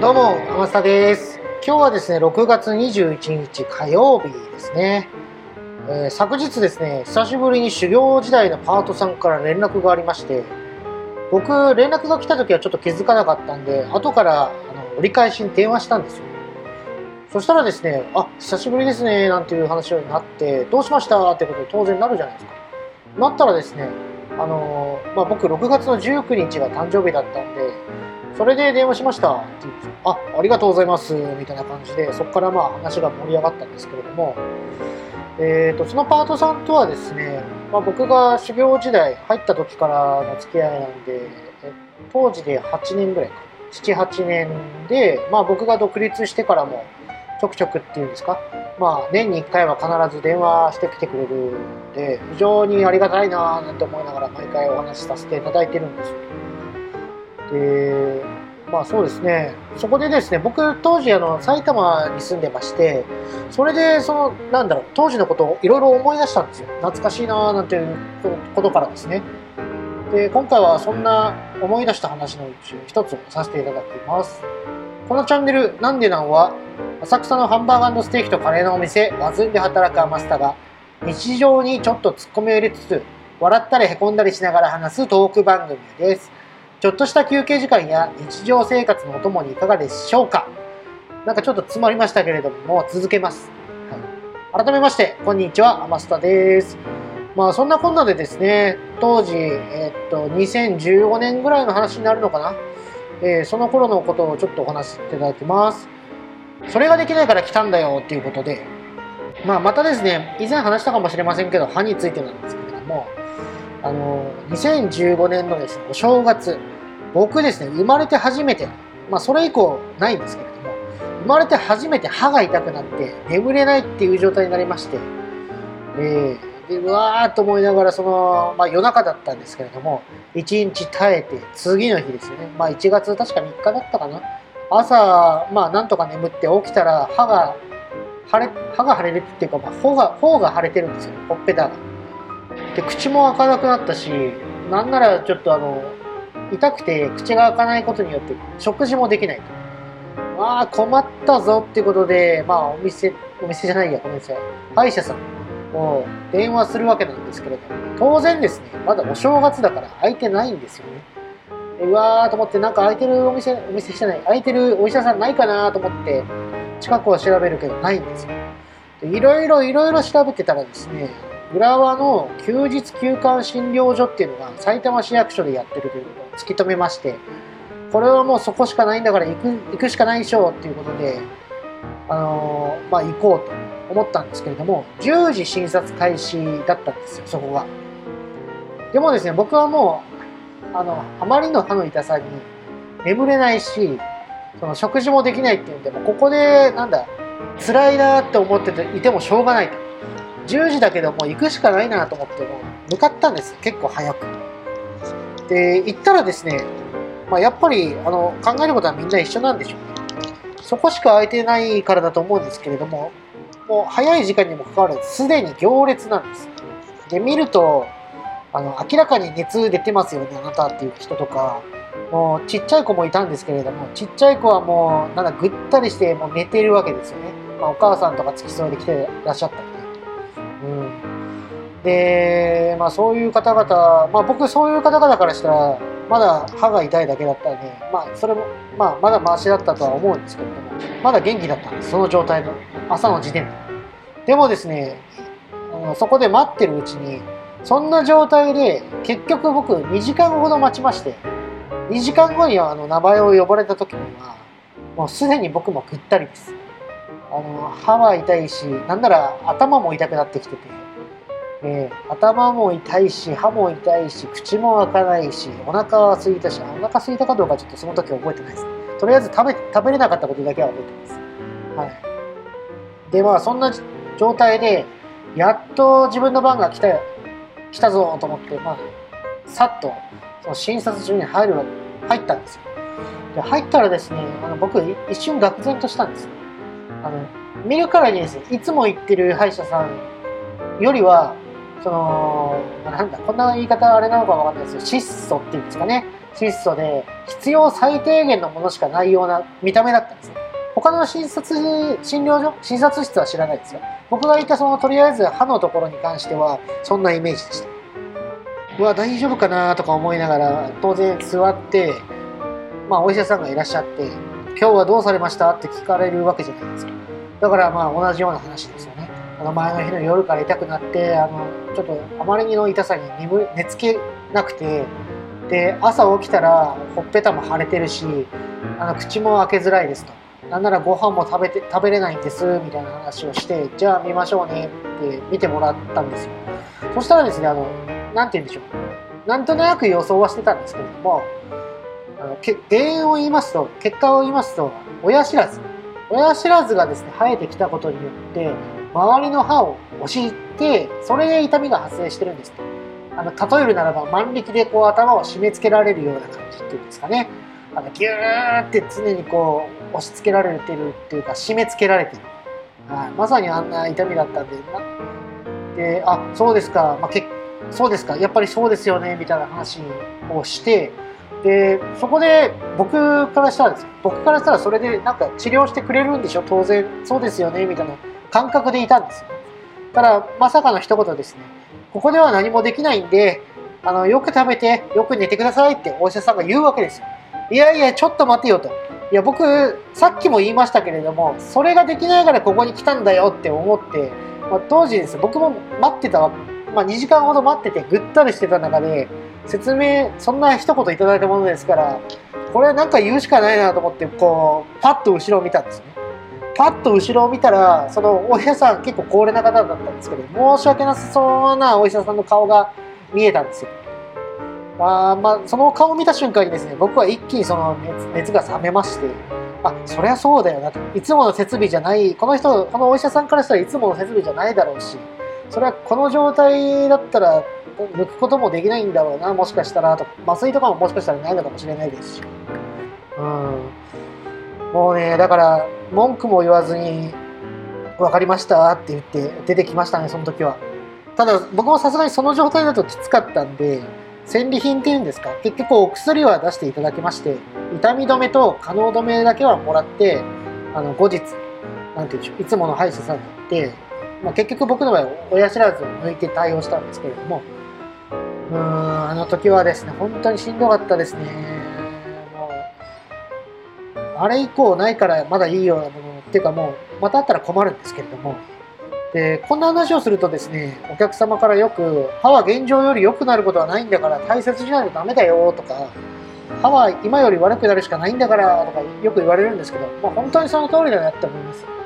どうも、天下です。今日はですね、6月21日火曜日ですね。えー昨日ですね、久しぶりに修行時代のパートさんから連絡がありまして、僕、連絡が来た時はちょっと気づかなかったんで、後からあの折り返しに電話したんですよ。そしたらですね、あ、久しぶりですね、なんていう話になって、どうしました？ってことに当然なるじゃないですか。なったらですね、あのーまあ、僕6月の19日が誕生日だったんで、それで電話しましたって言うんですよ。あ、ありがとうございます、みたいな感じで、そこからまあ話が盛り上がったんですけれども、えー、とそのパートさんとはですね、まあ、僕が修行時代入った時からの付き合いなんで、当時で8年ぐらいか、7、8年で、まあ、僕が独立してからもちょくちょくっていうんですか、まあ、年に1回は必ず電話してきてくれるんで、非常にありがたいなぁなんて思いながら毎回お話しさせていただいてるんですよ。で、まあそうですね、そこでですね、僕当時あの埼玉に住んでまして、それでその、なんだろう、当時のことをいろいろ思い出したんですよ。懐かしいなぁなんていうことからですね。で、今回はそんな思い出した話のうち一つをさせていただきます。このチャンネル、なんでなんは、浅草のハンバーガーステーキとカレーのお店、ワズンで働くアマスタが、日常にちょっとツッコミを入れつつ、笑ったり凹んだりしながら話すトーク番組です。ちょっとした休憩時間や日常生活のお供にいかがでしょうか？なんかちょっと詰まりましたけれども、もう続けます。はい、改めまして、こんにちは、アマスタです。まあそんなこんなでですね、当時、えっと、2015年ぐらいの話になるのかな、えーその頃のことをちょっとお話しいただきます。それができないから来たんだよっていうことで、まあまたですね、以前話したかもしれませんけど、歯についてなんですけれども、あの、2015年のですね、お正月、僕ですね、生まれて初めて、まあそれ以降ないんですけれども、生まれて初めて歯が痛くなって眠れないっていう状態になりまして、えーでうわーと思いながらその、まあ、夜中だったんですけれども1日耐えて次の日ですね、まあ、1月確か3日だったかな。朝まあなんとか眠って起きたら歯が腫れ歯が腫れるっていうか、まあ、頬が頬が腫れてるんですよね。ほっぺたが。で口も開かなくなったしなんならちょっとあの痛くて口が開かないことによって食事もできないと。まあ困ったぞっていうことでまあお店お店じゃないやごめんなさい。歯医者さんを電話するわけなんですけれども当然ですねまだお正月だから空いてないんですよね。うわーと思ってなんか空いてるお店お店じゃない空いてるお医者さんないかなと思って近くを調べるけどないんですよ。いろいろいろいろ調べてたらですね浦和の休日休館診療所っていうのが埼玉市役所でやってるということを突き止めましてこれはもうそこしかないんだから行く行くしかないでしょうっていうことで、あのーまあ行こうと思ったんですけれども10時診察開始だったんですよそこが。でもですね僕はもうあのあまりの歯の痛さに眠れないしその食事もできないっていうんでもここでなんだ辛いなって思ってていてもしょうがないと。10時だけどもう行くしかないなと思っても向かったんです。結構早く。で行ったらですね、まあ、やっぱりあの考えることはみんな一緒なんでしょう。ねそこしか空いてないからだと思うんですけれどももう早い時間にもかかわらずすでに行列なんです。で見るとあの明らかに熱出てますよねあなたっていう人とか。もうちっちゃい子もいたんですけれどもちっちゃい子はもうなんだぐったりしてもう寝てるわけですよね、まあ、お母さんとか付き添いで来てらっしゃったりうん。で、まあ、そういう方々、まあ、僕そういう方々からしたらまだ歯が痛いだけだったんで、まあ、それも、まあ、まだマシだったとは思うんですけれどもまだ元気だったんですその状態の朝の時点で。でもですねあのそこで待ってるうちにそんな状態で結局僕2時間ほど待ちまして2時間後にはあの名前を呼ばれた時にはもうすでに僕もぐったりです。あの歯は痛いしなんなら頭も痛くなってきてて、えー頭も痛いし歯も痛いし口も開かないしお腹は空いたしお腹空いたかどうかちょっとその時覚えてないですとりあえず食べ食べれなかったことだけは覚えてます。はい。でまあそんな状態でやっと自分の番が来た来たぞと思って、まあ、さっとその診察中に入る入ったんですよ。で入ったらですねあの僕一瞬愕然としたんですよ。あの見るからにですねいつも行ってる歯医者さんよりはそのなんだこんな言い方あれなのかわかんないですけど質素っていうんですかね。質素で必要最低限のものしかないような見た目だったんですね他の診察診療所診察室は知らないですよ。僕がいたそのとりあえず歯のところに関してはそんなイメージでした。うわ大丈夫かなとか思いながら当然座ってまあお医者さんがいらっしゃって今日はどうされました？って聞かれるわけじゃないですか。だからまあ同じような話ですよね。あの前の日の夜から痛くなってあのちょっとあまりにの痛さに眠寝つけなくてで朝起きたらほっぺたも腫れてるしあの口も開けづらいですと。なんならご飯も食べて食べれないんですみたいな話をしてじゃあ見ましょうねって見てもらったんですよ。そしたらですねあのなんて言うんでしょう。なんとなく予想はしてたんですけれどもあのけ原因を言いますと結果を言いますと親知らず親知らずがですね生えてきたことによって周りの歯を押してそれで痛みが発生してるんです。あの例えるならば万力でこう頭を締め付けられるような感じっていうんですかね。あのギューって常にこう押し付けられてるっていうか締め付けられてる、はい、まさにあんな痛みだったんでな。であそうですか、まあ、けそうですか。やっぱりそうですよね。みたいな話をしてでそこで僕からしたらです僕からしたらそれでなんか治療してくれるんでしょ？当然そうですよねみたいな感覚でいたんですよ。ただまさかの一言ですね。ここでは何もできないんであのよく食べてよく寝てくださいってお医者さんが言うわけですよ。いやいやちょっと待てよと。いや僕さっきも言いましたけれどもそれができないからここに来たんだよって思って、まあ、当時です僕も待ってた、まあ、2時間ほど待っててぐったりしてた中で説明そんな一言いただいたものですからこれなんか言うしかないなと思ってこうパッと後ろを見たんですね。パッと後ろを見たらそのお医者さん結構高齢な方だったんですけど申し訳なさそうなお医者さんの顔が見えたんですよ。あまあその顔を見た瞬間にですね僕は一気にその熱熱が冷めましてあそりゃそうだよなと。いつもの設備じゃないこの人このお医者さんからしたらいつもの設備じゃないだろうしそれはこの状態だったら抜くこともできないんだろうなもしかしたらと麻酔とかももしかしたらないのかもしれないですし。うん。もうねだから文句も言わずに分かりましたって言って出てきましたねその時は。ただ僕もさすがにその状態だときつかったんで戦利品っていうんですか。結局お薬は出していただきまして痛み止めと可能止めだけはもらってあの後日なんていうんでしょういつもの歯医者さんに行って、まあ、結局僕の場合親知らずを抜いて対応したんですけれどもうーんあの時はですね本当にしんどかったですね。もうあれ以降ないからまだいいようなものっていうかもうまたあったら困るんですけれども。でこんな話をするとですねお客様からよく歯は現状より良くなることはないんだから大切にないとダメだよとか歯は今より悪くなるしかないんだからとかよく言われるんですけど、まあ、本当にその通りだなって思います。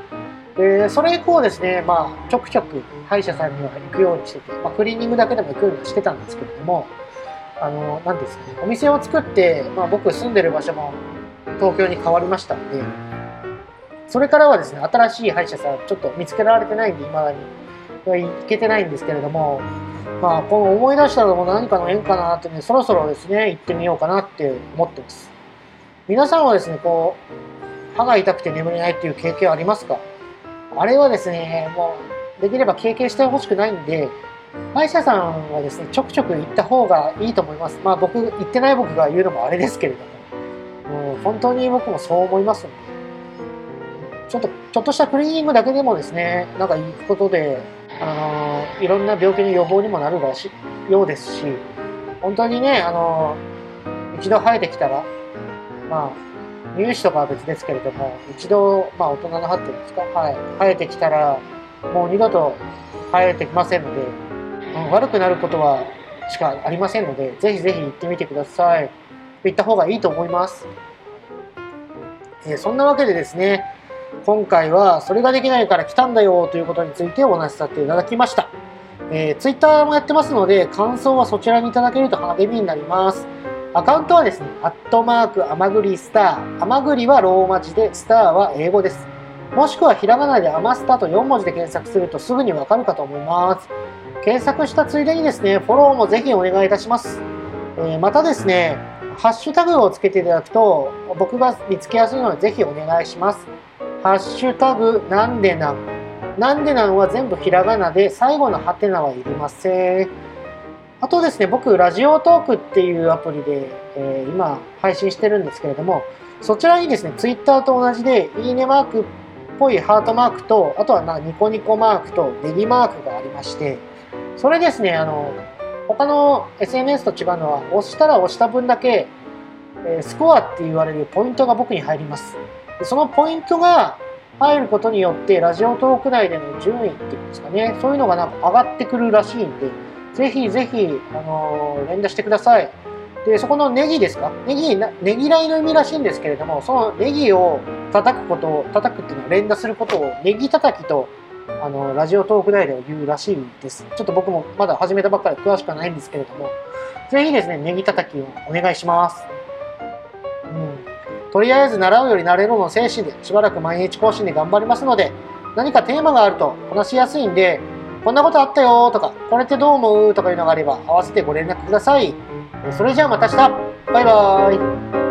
でそれ以降ですね、まあ、ちょくちょく歯医者さんには行くようにしてて、まあ、クリーニングだけでも行くようにしてたんですけれどもあの何ですかねお店を作って、まあ、僕住んでる場所も東京に変わりましたんでそれからはですね、新しい歯医者さん、ちょっと見つけられてないんで、未だに。行けてないんですけれども、まあ、この思い出したのも何かの縁かなってね、そろそろですね、行ってみようかなって思ってます。皆さんはですね、こう、歯が痛くて眠れないっていう経験ありますか？あれはですね、もう、できれば経験してほしくないんで、歯医者さんはですね、ちょくちょく行った方がいいと思います。まあ僕、行ってない僕が言うのもあれですけれども、もう本当に僕もそう思いますので、ちょっと、ちょっとしたクリーニングだけでもですね、なんかいいことで、あのいろんな病気の予防にもなるらしようですし、本当にね、あの一度生えてきたら、まあ、乳歯とかは別ですけれども、一度、まあ、大人の歯っていうんですか、はい、生えてきたら、もう二度と生えてきませんので、うん、悪くなることはしかありませんので、ぜひぜひ行ってみてください。行った方がいいと思います。えー、そんなわけでですね、今回はそれができないから来たんだよということについてお話しさせていただきました。えー、Twitter もやってますので、感想はそちらにいただけると励みになります。アカウントはですね、アットマーク、アマグリスター。アマグリはローマ字で、スターは英語です。もしくはひらがなでアマスタと4文字で検索するとすぐにわかるかと思います。検索したついでにですね、フォローもぜひお願いいたします。えー、またですね、ハッシュタグをつけていただくと僕が見つけやすいのでぜひお願いします。ハッシュタグなんでなん。なんでなんは全部ひらがなで、最後のハテナはいりません。あとですね、僕、ラジオトークっていうアプリでえー、今配信してるんですけれども、そちらにですね、Twitter と同じで、いいねマークっぽいハートマークと、あとはなニコニコマークとネギマークがありまして、それですね、あの、他の SNS と違うのは、押したら押した分だけ、え、スコアって言われるポイントが僕に入ります。でそのポイントが入ることによって、ラジオトーク内での順位っていうんですかね、そういうのがなんか上がってくるらしいんで、ぜひぜひ、あの、連打してください。で、そこのネギですか？ネギ、ネギらいの意味らしいんですけれども、そのネギを叩くことを、叩くっていうのは連打することをネギ叩きと、あの、ラジオトーク内では言うらしいんです。ちょっと僕もまだ始めたばっかり詳しくはないんですけれども、ぜひですね、ネギ叩きをお願いします。うん。とりあえず習うより慣れるの精神で、しばらく毎日更新で頑張りますので、何かテーマがあると話しやすいんで、こんなことあったよとか、これってどう思うとかいうのがあれば、合わせてご連絡ください。それじゃあまた明日バイバーイ